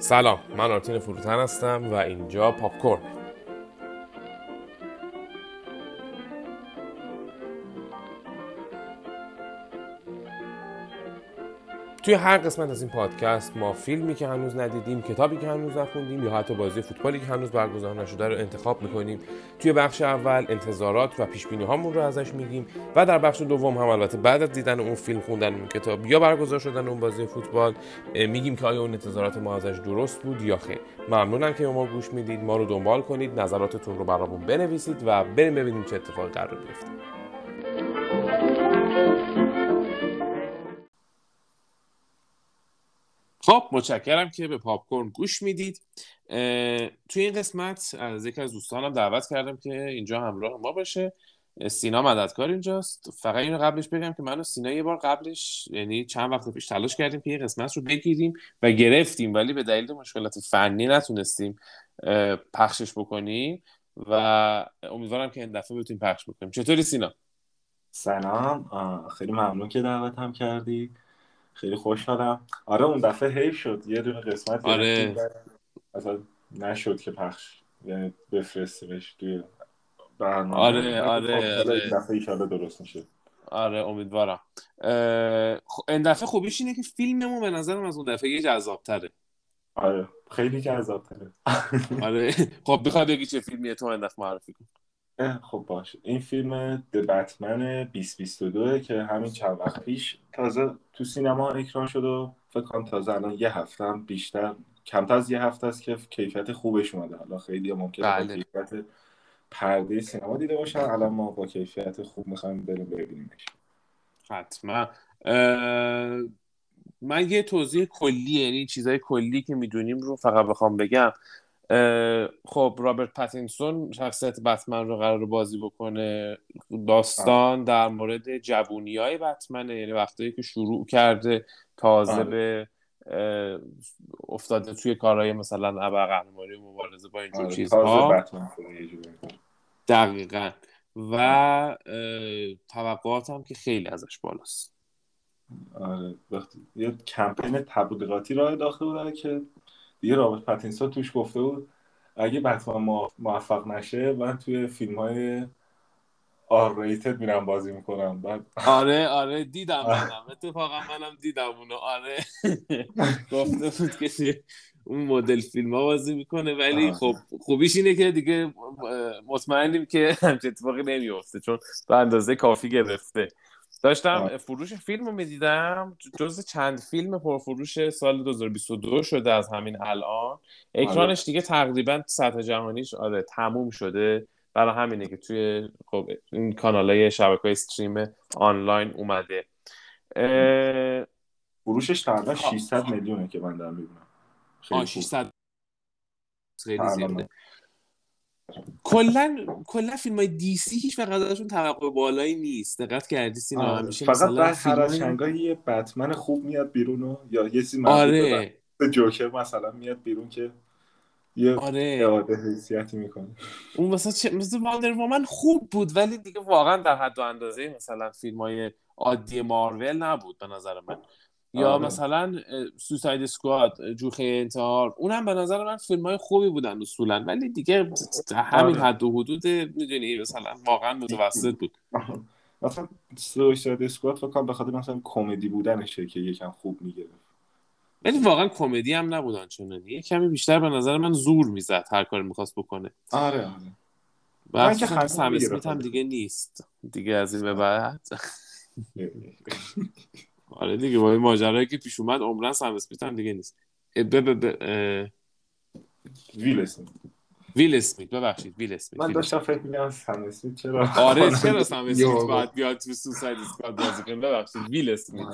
سلام من آرتین فروتن هستم و اینجا پاپکورن. توی هر قسمت از این پادکست ما فیلمی که هنوز ندیدیم کتابی که هنوز نخوندیم یا حتی بازی فوتبالی که هنوز برگزار نشده رو انتخاب می‌کنیم. توی بخش اول انتظارات و پیش بینی هامون رو ازش میگیم و در بخش دوم هم البته بعد از دیدن اون فیلم خوندن اون کتاب یا برگزار شدن اون بازی فوتبال میگیم که آیا اون انتظارات ما ازش درست بود یا خیر. ممنونم که ما گوش می‌دید. ما رو دنبال کنید. نظراتتون رو برامون بنویسید و بریم ببینیم چه اتفاقی قرار بیفته خب متشکرم که به پاپکورن گوش می‌دید. توی این قسمت از یکی از دوستانم دعوت کردم که اینجا همراه ما باشه. سینا مددکار اینجاست. فقط اینو قبلش بگم که من و سینا یه بار قبلش یعنی چند وقت پیش تلاش کردیم که یه قسمت رو بگیریم و گرفتیم ولی به دلیل مشکلات فنی نتونستیم پخشش بکنیم و امیدوارم که این دفعه بتونیم پخش بکنیم. چطوری سینا؟ سلام. خیلی ممنون که دعوت هم کردی. خیلی خوشحالم آره اون دفعه حیف شد. یه دونه قسمت آره. اصلا نشد که پخش. یعنی بفرستیمش توی برنامه. آره آره آره. دفعه درست میشه. آره امیدوارم. این دفعه خوبیش اینه که فیلممون به نظرم از اون دفعه یه جذابتره. آره خیلی جذابتره. آره. خب بخوای بگی چه فیلمیه؟ تو این دفعه معرفی کن. خب باش این فیلم د بتمن 2022 که همین چند وقت پیش تازه تو سینما اکران شد و فکر کنم تازه الان یه هفته هم بیشتر کمتر از یه هفته است که کیفیت خوبش اومده. حالا خیلی ممکنه بله. کیفیت پرده سینما دیده باشن. الان ما با کیفیت خوب می‌خوایم بریم ببینیمش. حتما. من یه توضیح کلی یعنی چیزای کلی که می‌دونیم رو فقط بخوام بگم. خب رابرت پاتینسون شخصیت بتمن رو قرار بازی بکنه. داستان در مورد جوونی های بتمنه یعنی وقتی که شروع کرده تازه به افتاده توی کارهای مثلا ابرقهرمانی و مبارزه با اینجور آره، چیزها. دقیقا. و توقعاتم که خیلی ازش بالاست. آره وقتی یه کمپین تبلیغاتی راه انداخته بودن که دیگه رابرت پاتینسون توش گفته بود اگه بتمن موفق نشه من توی فیلم های آر ریتد میرم بازی می‌کنم. بعد آره آره دیدم منم. اتفاقا منم دیدم اونو. آره. گفته بود که اون مدل فیلم ها بازی می‌کنه. ولی. خب خوبیش اینه که دیگه مطمئنیم که همچه اتفاقی نمیفته چون به اندازه کافی گرفته. داشتم آره. فروش فیلم رو می‌دیدم. جز چند فیلم پرفروش سال 2022 شده از همین الان. اکرانش دیگه تقریبا سطح جهانیش آره تموم شده. برای همینه که توی خب این کانال های شبکه های استریم آنلاین اومده. اه، فروشش تقریبا 600 میلیونه که من دارم می‌بینم. آه 600 خیلی تقریبا. زیاده. کلا کلا فیلم های دی سی هیچ وقت ازشون توقع بالایی نیست. دقت کردی سینا؟ آره. همیشه فقط مثلا در هر یه بتمن خوب میاد بیرون و یا یه چیزی آره. جوکر مثلا میاد بیرون که یه آره. حیثیتی می‌کنه. اون مثلا چه مثل واندر وومن خوب بود ولی دیگه واقعا در حد و اندازه مثلا فیلم های عادی مارول نبود به نظر من. یا آره. مثلا سوساید سکواد جوخه انتحار اونم به نظر من فیلم های خوبی بودن اصولا ولی دیگه همین آره. حد و حدود می‌دونی مثلا واقعا متوسط بود. مثلا سویساید اسکواد فکر کنم به خاطر مثلا کمدی بودنشه که یکم خوب می‌گرفت. ولی واقعا کمدی هم نبودن چون یه کمی بیشتر به نظر من زور می‌زد هر کاری می‌خواست بکنه. آره آره. من که هم خودش. دیگه نیست. دیگه از این به بعد. آره دیگه با این ماجرایی که پیش اومد عمراً سم اسمیت هم دیگه نیست. ب ب ب ویل اسمیت. ویل اسمیت ببخشید ویل اسمیت من داشتم فکر می‌کردم سم اسمیت چرا؟ آره چرا سم اسمیت. باید بیاد تو Suicide Squad بازی کنه ببخشید ویل اسمیت.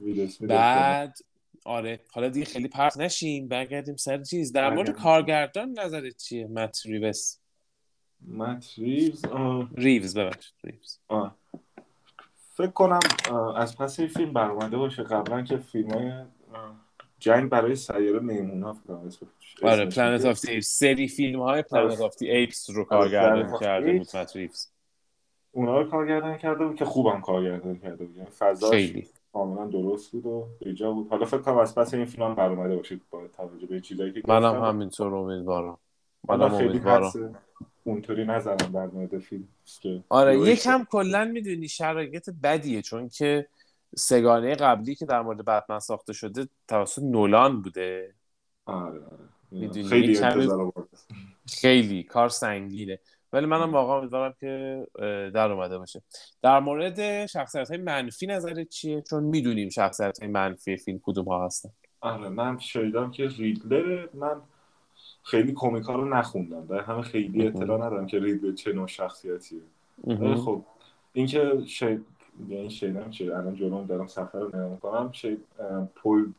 اسمیت بعد آره حالا دیگه خیلی پرت نشیم. برگردیم سر چیز. در مورد. کارگردان نظرت چیه؟ مت ریوز. مت ریوز ریوز ببخشید ریوز. آه. فکر کنم از پس این فیلم برآمده باشه. قبلا که فیلم های جنگ برای سیاره میمون آره پلنت میگه. آف دی سری فیلم های پلنت آره. آف دی ایپس رو of the کرده بود Apes. مت ریوز اونا رو کارگردان کرده بود که خوبم کارگردان کرده بود. یعنی فضاش خیلی. کاملا درست بود و ایجا بود. حالا فکر کنم از پس این فیلم هم برآمده باشید با توجه به چیزایی که منم. همینطور امیدوارم. منم خیلی امیدوارم. اونطوری نزنم در مورد فیلم. که آره یکم کلا می‌دونی شرایط بدیه چون که سگانه قبلی که در مورد بتمن ساخته شده توسط نولان بوده. آره آره. خیلی کمی- آورد خیلی کار سنگینه. ولی منم واقعا امیدوارم که در اومده باشه. در مورد شخصیت های منفی نظرت چیه؟ چون می‌دونیم شخصیت های منفی فیلم کدوم ها هستن. آره من شنیدم که ریدلر من خیلی کمیکا رو نخوندم. در همه خیلی اطلاع ندارم که ریدلر چه نوع شخصیتیه. ولی خب اینکه شید یعنی شیدم چه الان جلوم دارم سفر رو نگاه می‌کنم. شید اه، پول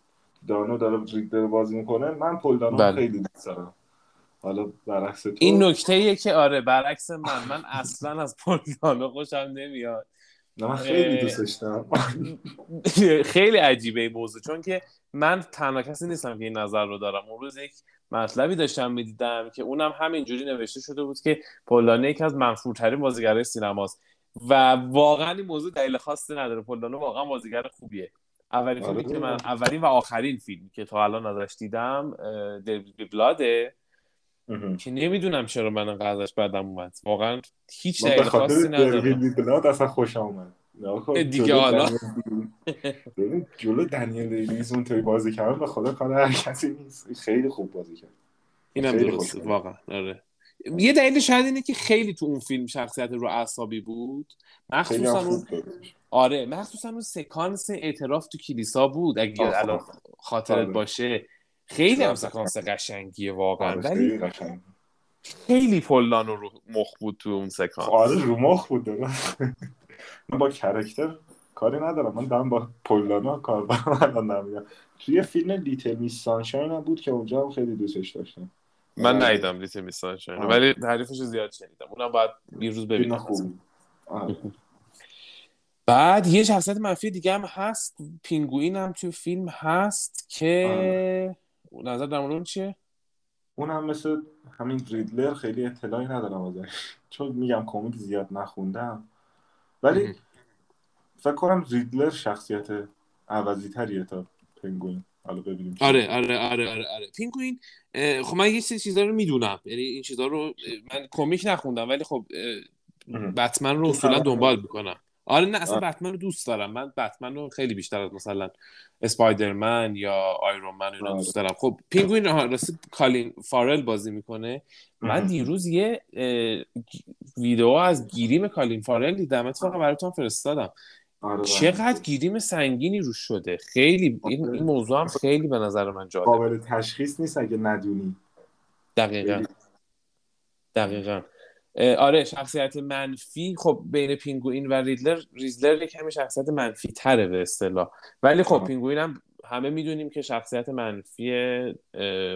دانو داره بازی می‌کنه. من پول دانو بله. خیلی دوست دارم. حالا برعکس تو این نکته ایه که آره برعکس من. من اصلا از پولدانو خوشم نمیاد. نه من خیلی دوستش دارم. خیلی عجیبه این موضوع. چون که من تنها کسی نیستم که این نظر رو دارم. اون روز یک مطلبی داشتم می‌دیدم که اونم همینجوری نوشته شده بود که پولانو یکی از منفورترین بازیگرای سینماست و واقعا این موضوع دلیل خاصی نداره. پولانو واقعا بازیگر خوبیه. اولین آره فیلمی که من. اولین و آخرین فیلمی که تا الان ازش دیدم بی بلاده. که نمی‌دونم چرا من انقدر ازش بدم اومد. واقعا هیچ دلیل خاصی نداره. اصلا خوشم اومد. دیگه حالا. ببین جلو دنیل دیویز اونطوری بازی کردن به خدا کار هر کسی نیست خیلی خوب بازی کرد اینم درسته. واقعا آره یه دلیل شاید اینه که خیلی تو اون فیلم شخصیت رو اعصابی بود مخصوصا اون آره مخصوصا اون سکانس اعتراف تو کلیسا بود اگه. الان خاطرت آره. باشه خیلی هم آره. سکانس قشنگیه واقعا آره، ولی خیلی پل دانو رو مخ بود تو اون سکانس آره رو مخ بود. من با character کاری ندارم. من دارم با پل دانو کار دارم. توی فیلم Little Miss Sunshine هم بود که اونجا هم خیلی دوستش داشتم. من آره. ندیدم Little Miss Sunshine آه. ولی تعریفش رو زیاد شنیدم. اونم باید یه روز ببینم آره. بعد یه شخصیت منفی دیگه هم هست. پینگوین هم توی فیلم هست که نظر در مورد اون چیه؟ اون هم مثل همین ریدلر خیلی اطلاعی ندارم ازش. چون میگم کمیک زیاد نخوندم. ولی. فکر کنم ریدلر شخصیت عوضی تریه تا پنگوین حالا ببینیم. آره آره آره آره آره پینگوین اه، خب من یه سری چیزا رو می‌دونم یعنی این چیزا رو من کمیک نخوندم ولی خب. بتمن رو اصولا دنبال؟ می‌کنم آره نه اصلا آره. بتمن رو دوست دارم. من بتمن رو خیلی بیشتر از مثلا اسپایدرمن یا آیرون من اینا آره. دوست دارم. خب پینگوین ها راستی کالین فارل بازی می‌کنه. من. دیروز یه ویدیو از گریم کالین فارل دیدم. اتفاقا براتون فرستادم. آره چقدر گریم سنگینی روش شده. خیلی این, این موضوع هم خیلی به نظر من جالبه قابل تشخیص نیست اگه ندونی. دقیقا. دقیقا. آره شخصیت منفی. خب بین پینگوین و ریدلر ریدلر یک کمی شخصیت منفی تره به اصطلاح. ولی خب. پینگوین هم همه می‌دونیم که شخصیت منفی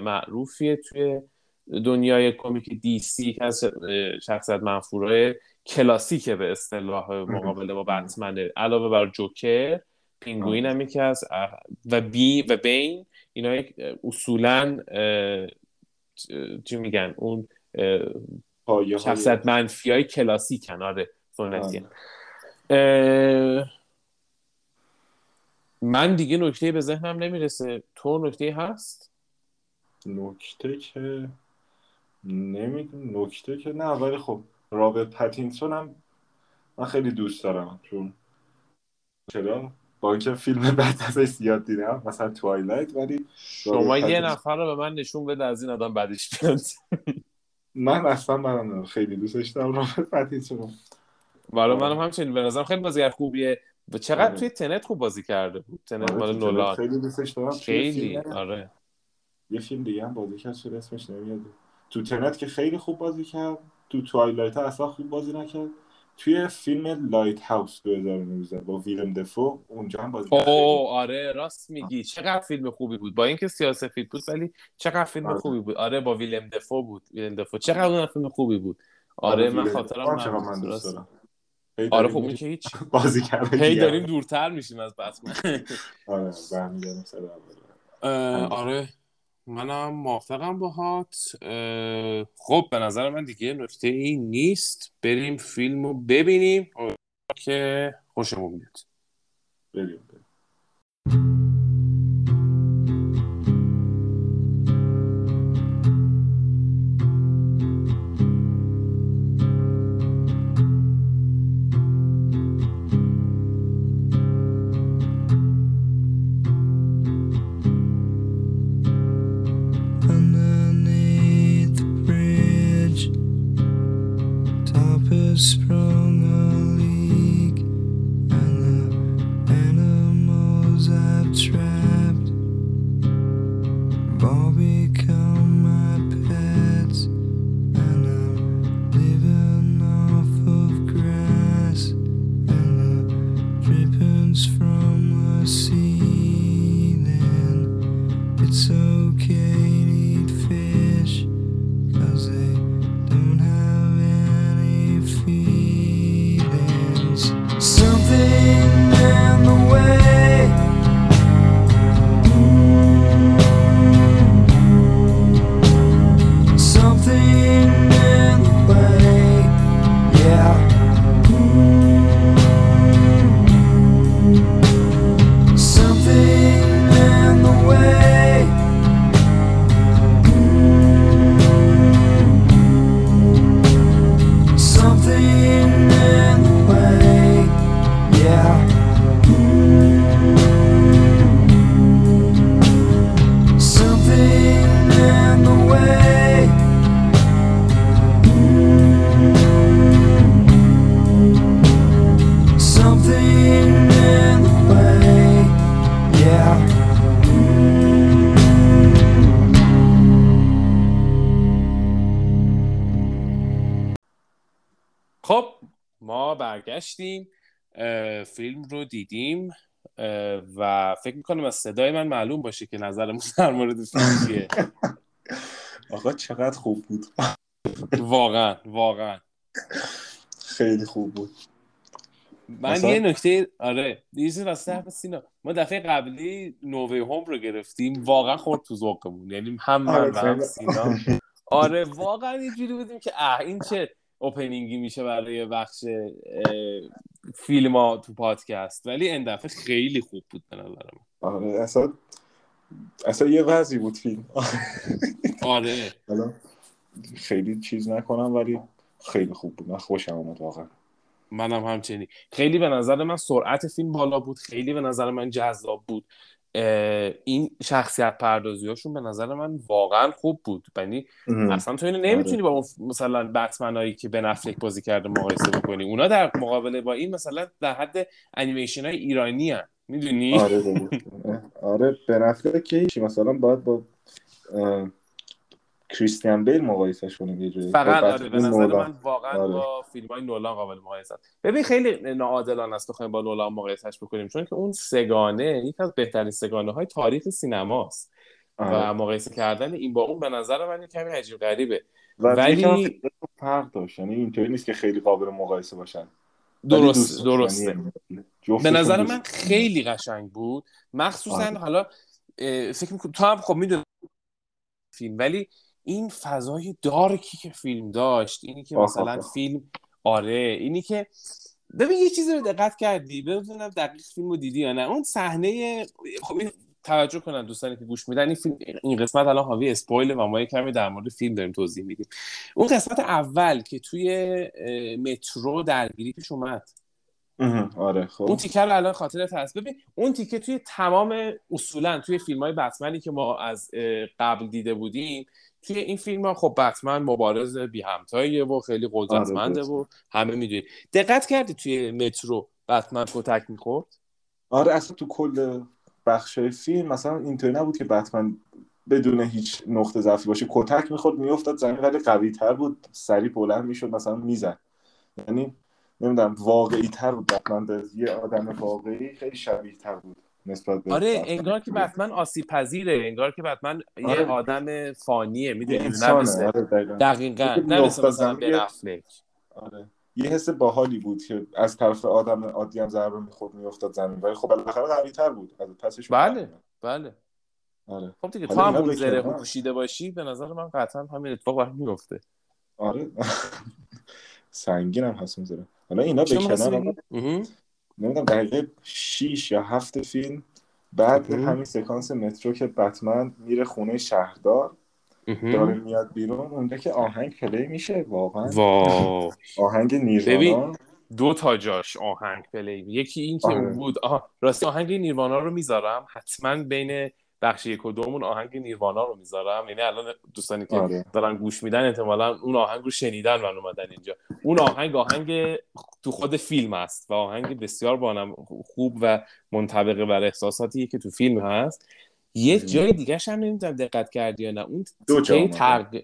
معروفیه توی دنیای کمیک DC که از شخصیت منفورای کلاسیکه به اصطلاح مقابله با بتمنه علاوه بر جوکر پینگوین هم یکی از و بی و بین اینا اصولا چی میگن؟ اون پایه های شخصیت منفی های کلاسیکن آره. سنتی آره. من دیگه نکته به ذهنم نمی‌رسه. تو نکته هست؟ نکته که نمی‌دونم نکته که نه ولی خب رابرت پتینسون هم من خیلی دوست دارم چون چرا؟ با اینکه فیلم بعد ازش زیاد دیدم مثلا توایلایت ولی شما یه نفر رو به من نشون بده از این آدم بعدش بیاد. من اصلا برام خیلی دوستش دارم. رابرت پتینسون برای. منم همچنین. به نظرم خیلی بازیگر خوبیه. و چقدر آره. توی Tenet خوب بازی کرده بود. Tenet آره، مال نولان. خیلی دوستش دارم. خیلی. آره. یه فیلم دیگه هم بازی کرد چرا اسمش نمیاد؟ تو Tenet که خیلی خوب بازی کرد. تو Twilight اصلا خوب بازی نکرد. توی فیلم Lighthouse 2019 با ویلم دفو اونجا هم بازی. اوه آره راست میگی. چقدر فیلم خوبی بود. با اینکه سیاسفید بود ولی چقدر فیلم آره. خوبی بود. آره با ویلم دفو بود. ویلم دفو چقدر اون فیلم خوبی بود. آره من ویلم خاطرم من دوست. دارم. آره خب اون که هیچ بازی کرده هی. داریم دورتر میشیم از بتمن آره برمیگردیم سر اول. اه، آره. منم موافقم باهات اه، خب به نظر من دیگه نکته ای نیست. بریم فیلم رو ببینیم. که خوشمون بیاد بریم بریم. برگشتیم فیلم رو دیدیم و فکر می‌کنم از صدای من معلوم باشه که نظرمون در مورد فیلم چیه. آقا چقدر خوب بود. واقعا واقعا. خیلی خوب بود. من مثلا؟ یه نکته آره واسه حرف سینا. ما دفعه قبلی نووی هوم رو گرفتیم واقعا خورد تو ذوقمون. یعنی هم من آره، و هم. سینا. آره واقعا یه جوری بودیم که اه این چه اوپنینگی میشه برای بخش فیلم ها تو پادکست. ولی این دفعه خیلی خوب بود به نظر من. آره اصلا اصلا یه وضعی بود فیلم. آره. خیلی چیز نکنم ولی خیلی خوب بود. من خوشم آمد واقعا. منم همچنین. خیلی به نظر من سرعت فیلم بالا بود. خیلی به نظر من جذاب بود. این شخصیت پردازی هاشون به نظر من واقعا خوب بود. یعنی اصلا تو اینو نمی‌تونی با مثلا بتمنایی که بن افلک بازی کرده مقایسه بکنی. اونا در مقابله با این مثلا در حد انیمیشن های ایرانی هن. می‌دونی؟ آره. آره به نفع که مثلا باید با کریستیان بیل مقایسش کنیم یه جوری فقط آره به نظر نولان. من واقعا آره. با فیلم های نولان قابل مقایسه است ببین خیلی ناعادلانه است بخوایم با نولان مقایسهش بکنیم چون که اون سگانه یکی از بهترین سگانه های تاریخ سینماست و آره. مقایسه کردن این با اون به نظر من یه کمی عجیب غریبه و ولی- فرق داشت یعنی اینطوری نیست که خیلی قابل مقایسه باشن درست دوست درسته داشتنیه. به نظر من. خیلی قشنگ بود مخصوصا آره. حالا فکر می‌کنم تو هم خب می‌دونی فیلم ولی این فضای دارکی که فیلم داشت اینی که مثلا آه، آه. فیلم آره اینی که ببین یه چیزی رو دقت کردی ببینم دقیق فیلم رو دیدی یا نه. اون صحنه خب این توجه کنن دوستانی که گوش میدن این فیلم این قسمت الان حاوی اسپویل و ما یه کمی در مورد فیلم داریم توضیح میدیم. اون قسمت اول که توی مترو درگیری پیش اومد. آره خب. اون تیکه رو الان خاطرت هست. ببین اون تیکه توی تمام اصولا توی فیلم های بتمنی که ما از قبل دیده بودیم توی این فیلم ها خب بتمن مبارز بی همتاییه و خیلی قدرتمنده آره، و همه می‌دونیم دقت کردی توی مترو بتمن کتک می‌خورد؟ آره اصلا تو کل بخش فیلم مثلا اینطوری نبود که بتمن بدون هیچ نقطه ضعفی باشه. کتک می‌خورد میافتاد زمین ولی قوی تر بود سریع بلند می‌شد مثلا می‌زد. یعنی نمی‌دونم واقعی تر بود بتمن به یه آدم واقعی خیلی شبیه تر بود نسبت به آره. انگار که بتمن آسیب پذیره انگار که بتمن یه آره. آدم فانیه یه می‌دونی؟ نه آره دقیقاً. دقیقا. یه نه مثلا افلک آره. یه حس باحالی بود که از طرف آدم عادی هم ضربه می‌خورد میافتاد زمین. ولی خب بالاخره قوی تر بود. از پسش بله بله. آره. خب دیگه تو هم اون به زره. پوشیده باشی به نظر من قطعا همین اتفاق برات میفته آره. سنگین هم هست می‌ذاره حالا اینا به کنار. نمی‌دونم دقیقه 6 یا هفت فیلم. بعد. همین سکانس مترو که بتمن میره خونه شهردار. داره میاد بیرون. اونجا که آهنگ play میشه واقعا. وا. آهنگ نیروانا. دو تا جاش آهنگ play. یکی این که آره. بود آها راستی آهنگ نیروانا رو می‌ذارم. حتما بین بخش یک و دومون آهنگ نیروانا رو می‌ذارم. یعنی الان دوستانی که آره. دارن گوش میدن احتمالا اون آهنگ رو شنیدن و اومدن اینجا. اون آهنگ آهنگ تو خود فیلم است و آهنگ بسیار بانم خوب و منطبقه بر احساساتیه که تو فیلم هست. یه جای دیگه هم نمی‌دونم دقت کردی یا نه. اون دو جا. تق...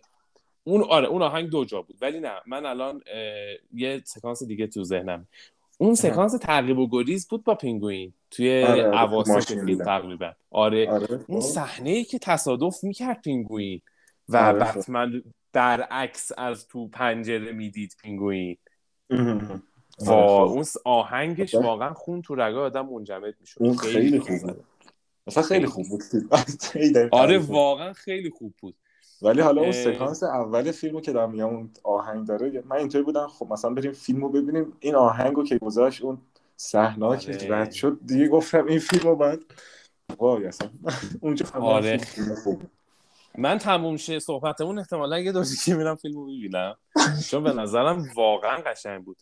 اون آره اون آهنگ دو جا بود. ولی نه من الان اه، یه سکانس دیگه تو ذهنم. اون سکانس تعقیب و گریز بود با پینگوین توی آره، آره، اواسط ماشین فیلم. تقریبا آره آره اون خب. صحنه ای که تصادف می‌کرد پینگوین و آره، خب. بتمن در عکس از تو پنجره می‌دید پینگوین. و آره، خب. اون آهنگش آره. واقعا خون تو رگای آدم منجمد می‌شد اون خیلی خوب بود خیلی خوب بود آره. واقعا خیلی خوب بود ولی حالا اون. سکانس اول فیلمو که دارم میگم اون آهنگ داره من اینطوری بودم خب مثلا بریم فیلمو ببینیم. این آهنگو که گذاشت اون صحنه آره. که رد شد دیگه گفتم این فیلمو بعد. وای اصلا. اونجا آره. خوب. من تموم شه صحبتمون. احتمالا یه دور دیگه میرم فیلمو ببینم چون به نظرم واقعا قشنگ بود.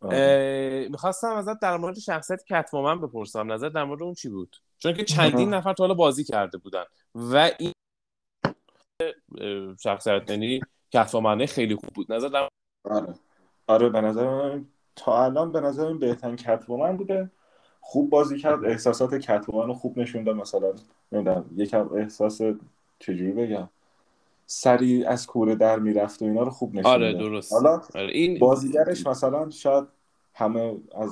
آره. می‌خواستم ازت در مورد شخصیت کتومن بپرسم. نظر در مورد اون چی بود؟ چون که چندین نفر تا حالا بازی کرده بودن. و این شخصیت یعنی کتومنه خیلی خوب بود. نظر آره. آره به نظر من تا الان به نظر من بهترین کتومن بوده. خوب بازی کرد. احساسات کتومن رو خوب نشون داد. مثلا نمی‌دونم یکم احساس چجوری بگم سریع از کوره در می‌رفت و اینا رو خوب نشون آره. درست. حالا آره این بازیگرش مثلا شاید همه از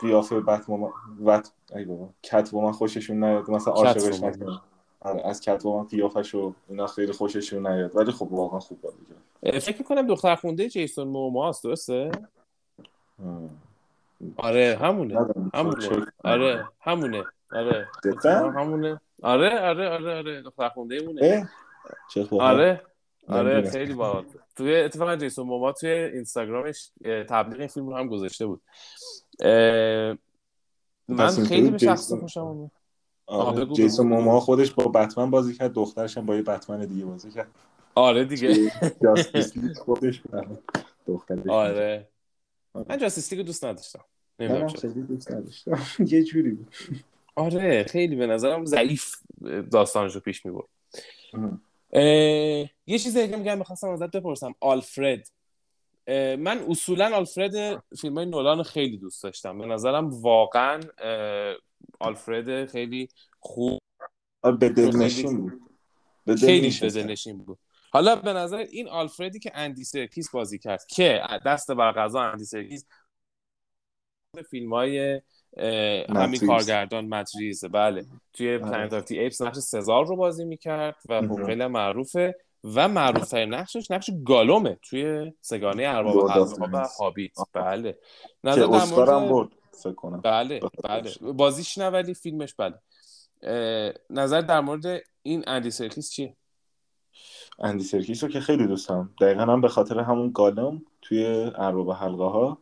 قیافه بتمومن وت ای بابا کتومن خوششون نیاد. مثلا عاشقش کتومن. آره از کتومن قیافش و اینا خیلی خوششون نیاد. ولی خب واقعا خوب بازی کرد. فکر می‌کنم دختر خونده جیسون موماست درسته؟ ام. آره همونه. همونه. آره همونه. آره؟ همونه. آره آره آره آره. دختر خونده مونه. اه؟ چه خوب. آره آره. خیلی باحال. توی اتفاقا جیسون موما توی اینستاگرامش تبلیغ این فیلم رو هم گذاشته بود. من خیلی به شخص خوشم اومد. آره. جیسون. موما خودش با بتمن بازی کرد دخترش هم با یه بتمن دیگه بازی کرد. آره دیگه. جاستیس لیگ خودش. دخترش. آره. من جاستیس لیگ دوست نداشتم. نمی‌دونم دوست یه جوری بود. آره خیلی به نظرم ضعیف داستانش رو پیش می‌برد ام. یه چیزی دیگه میگم می‌خواستم ازت بپرسم. آلفرد. من اصولا آلفرد فیلم های نولان خیلی دوست داشتم. به نظرم واقعا آلفرد خیلی خوب به دلنشین بود. به خیلی می‌شست. بدنشین بود. حالا به نظر این آلفردی که اندی سرکیس بازی کرد که دست بر قضا اندی سرکیس فیلم های همین. کارگردان ماتریز بله. توی Planet of the Apes نقش سزار رو بازی می‌کرد و خب. خیلی معروفه و معروف نقشش نقش گالومه توی سه‌گانه ارباب و. هابیت. بله. نظر هم برد. فکر کنم. بله. بله. بازیش نه ولی فیلمش بله. نظر در مورد این اندی سرکیس چیه؟ اندی سرکیس رو که خیلی دوست دارم. دقیقا هم به خاطر همون گالم توی ارباب حلقه ها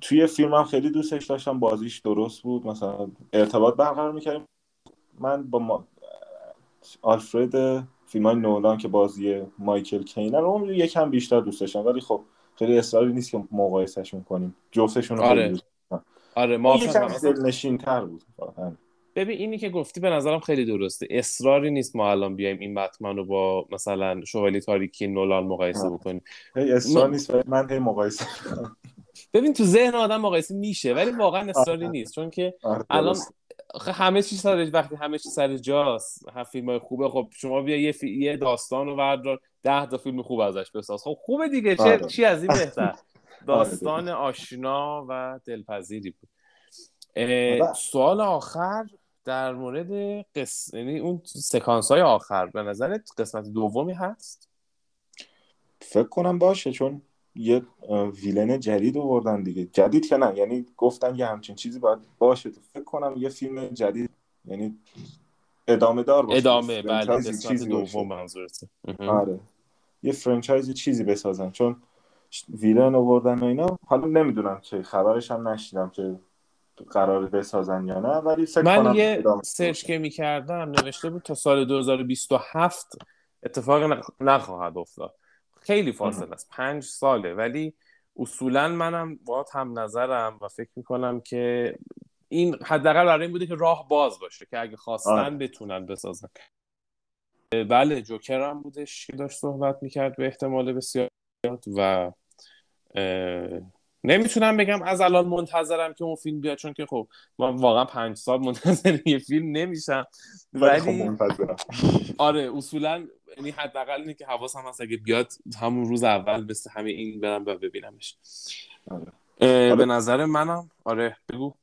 توی فیلم هم خیلی دوستش داشتم. بازیش درست بود. مثلا ارتباط برقرار می‌کردیم. من با ما... آلفرد فیلم های نولان که بازی مایکل کینر رو یکم بیشتر دوست داشتم. ولی خب خیلی اصراری نیست که مقایسهشون کنیم. جفتشون رو آره. آره اصلا دلنشین تر بود. واقعا. ببین اینی که گفتی به نظرم خیلی درسته. اصراری نیست ما الان بیایم این بتمن رو با مثلا شوالی تاریکی نولان مقایسه. بکنیم. اصرار ما- نیست من هی مقایسه ببین تو ذهن آدم مقایسه میشه ولی واقعا اصراری نیست. چون که آره، الان همه چیز سر وقتی همه چیز سر جاست هم فیلم های خوبه خب شما بیا یه, فی... یه داستان رو بردار ده تا فیلم خوب ازش بساز. خب خوبه دیگه چه آره. چی از این بهتر؟ داستان آشنا و دلپذیری بود. آره. سوال آخر در مورد قس... یعنی اون سکانس های آخر به نظرت قسمت دومی هست؟ فکر کنم باشه چون یه ویلن جدید آوردن دیگه. جدید که نه یعنی گفتن یه همچین چیزی باید باشه. تو فکر کنم یه فیلم جدید یعنی ادامه دار باشه. ادامه بله قسمت. دوم منظورته. آره. یه فرانچایزی چیزی بسازن چون ویلن آوردن و اینا. حالا نمی‌دونم چه خبرش هم نشیدم که قرار بسازن یا نه ولی فکر من کنم یه سرچ که می‌کردم نوشته بود تا سال 2027 اتفاق نخ- نخواهد افتاد. خیلی فاصله است پنج ساله. ولی اصولا منم با هم نظرم و فکر می‌کنم که این حداقل برای این بوده که راه باز باشه که اگه خواستن آره. بتونن بسازن. بله جوکر هم بودش که داشت صحبت می‌کرد به احتمال بسیار زیاد و نمی‌تونم بگم از الان منتظرم که اون فیلم بیاد چون که خب من واقعا پنج سال منتظر یه فیلم نمیشم. ولی خب منتظرم. آره اصولا یعنی حداقل اینه که حواسم هست اگه بیاد همون روز اول مثل همه این برم و ببینمش. آره. به نظر منم آره بگو.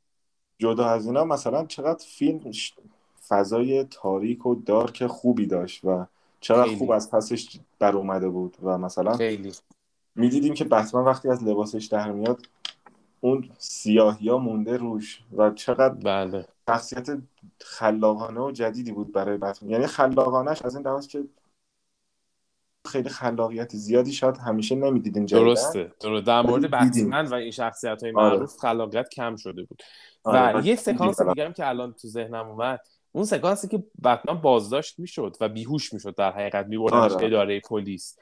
جدا از اینا مثلا چقدر فیلم فضای تاریک و دارک خوبی داشت و چقدر خیلی. خوب از پسش در اومده بود و مثلا خیلی. می‌دیدیم که بتمن وقتی از لباسش در میاد اون سیاهی ها مونده روش و چقدر بله شخصیت خلاقانه و جدیدی بود برای بتمن یعنی خلاقانش از این لحاظ که خیلی خلاقیت زیادی شاید همیشه نمی‌دیدیم درسته درسته در مورد. بتمن و این شخصیت های آره. معروف خلاقیت کم شده بود آره، و و یه سکانس. دیگه که الان تو ذهنم اومد اون سکانسی که بتمن بازداشت می‌شد و بیهوش می‌شد در حقیقت میبردنش آره. اداره پلیس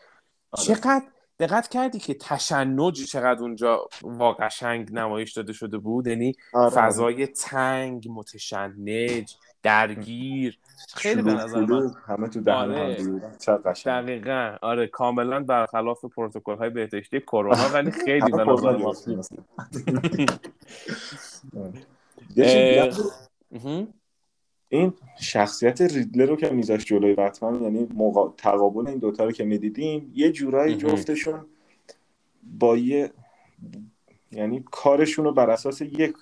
آره. چقدر دقت کردی که تشنج چقدر اونجا واقع قشنگ نمایش داده شده بود؟ یعنی آره، فضای تنگ متشنج درگیر خیلی به نظر من همه تو دهن آره. دقیقا. آره کاملا برخلاف پروتکل های بهداشتی کرونا ولی خیلی به نظر کرونا این شخصیت ریدلر رو که میذاشت جلوی بتمن یعنی مقا... تقابل این دوتا رو که می‌دیدیم یه جورایی. جفتشون با یه یعنی کارشون رو بر اساس یک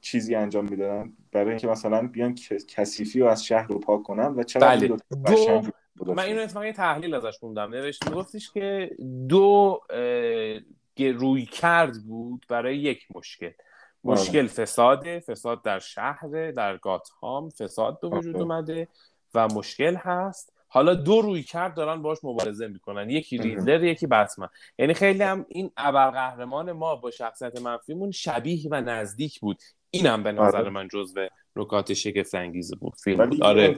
چیزی انجام می‌دادن برای اینکه مثلا بیان کثیفی رو از شهر رو پاک کنن و چقدر بله. دو-. من اینو اتفاقا تحلیل ازش خوندم نوشت میگفتش که دو اه، روی کرد بود برای یک مشکل مشکل فساده فساد در شهر در گاتهام فساد به وجود آره. اومده و مشکل هست. حالا دو روی کرد دارن باش مبارزه می‌کنن. یکی. ریدلر یکی بتمن. یعنی خیلی هم این ابرقهرمان ما با شخصیت منفیمون شبیه و نزدیک بود. اینم به نظر آره. من جزو نکات شگفت انگیز بود. فیلم. ولی بود آره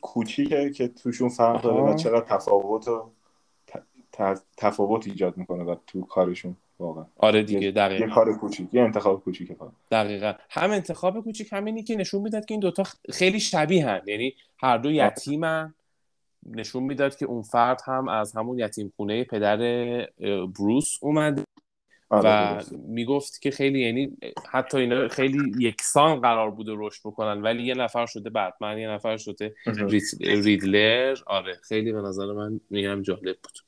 کوچیکه که توشون فرق داره. و چقدر تفاوت و ت- ت- تفاوت ایجاد می‌کنه و تو کارشون. واقعا. آره دیگه یه دقیقا. کار کوچیک یه انتخاب کوچیکه فقط دقیقا. هم انتخاب کوچیک همینی که نشون می‌داد که این دوتا خیلی شبیه هن. یعنی هر دو یتیمن. نشون می‌داد که اون فرد هم از همون یتیم خونه پدر بروس اومد آره، و. می‌گفت که خیلی یعنی حتی اینا خیلی یکسان قرار بوده رشد بکنن ولی یه نفر شده بتمن یه نفر شده ریدلر. آره خیلی به نظر من میگم جالب بود.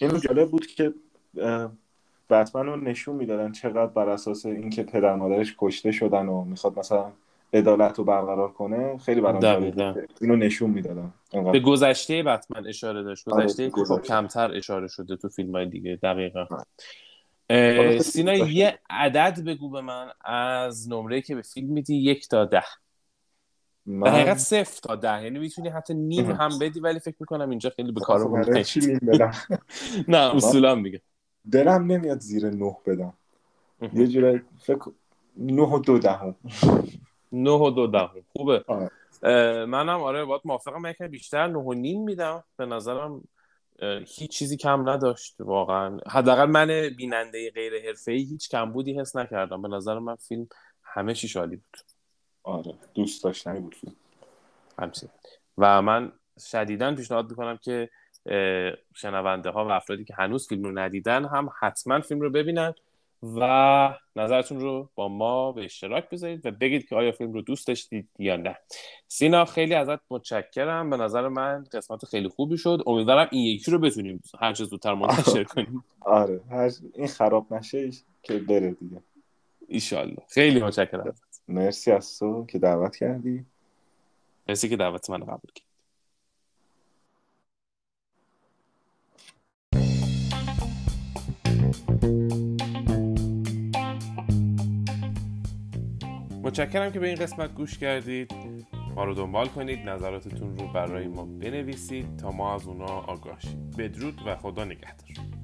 اینو جالب بود که بتمن رو نشون می‌دادن چقدر بر اساس اینکه پدر مادرش کشته شدن و می‌خواد مثلا عدالت رو برقرار کنه خیلی برام اینو نشون می‌دادن. به گذشته بتمن اشاره داشت. آره، گذشته خب. کمتر اشاره شده تو فیلم های دیگه دقیقا. آره. خیلی سینا. یه عدد بگو به من از نمره که به فیلم میدی یک تا ده. در من حقیقت صفر تا ده. یعنی می‌تونی حتی نیم. هم بدی ولی فکر می‌کنم اینجا خیلی به نیم بدم؟ نه اصولا میگه دلم نمیاد زیر نه بدم. یه جورایی فکر نه و دو دهم. نه و دو دهم. خوبه. آره. منم آره باید موافقم. من بیشتر نه و نیم میدم. به نظرم هیچ چیزی کم نداشت. واقعا. حداقل من بیننده غیر حرفه‌ای هیچ کمبودی حس نکردم. به نظر من فیلم همه چیش عالی بود. آره. دوست داشتنی بود فیلم. همچنین. و من شدیدا پیشنهاد می‌کنم که شنونده ها و افرادی که هنوز فیلم رو ندیدن هم حتما فیلم رو ببینن و نظرتون رو با ما به اشتراک بذارید و بگید که آیا فیلم رو دوست داشتید یا نه. سینا خیلی ازت متشکرم. به نظر من قسمت خیلی خوبی شد. امیدوارم این یکی رو بتونیم هر چه زودتر منتشر کنیم. آره هر این خراب نشه که بره دیگه. ایشالله. خیلی متشکرم. مرسی از تو که دعوت کردی. مرسی که دعوت من قبول کرد متشکرم که به این قسمت گوش کردید. ما رو دنبال کنید نظراتتون رو برای ما بنویسید تا ما از اونا آگاه شیم. بدرود و خدا نگهدار.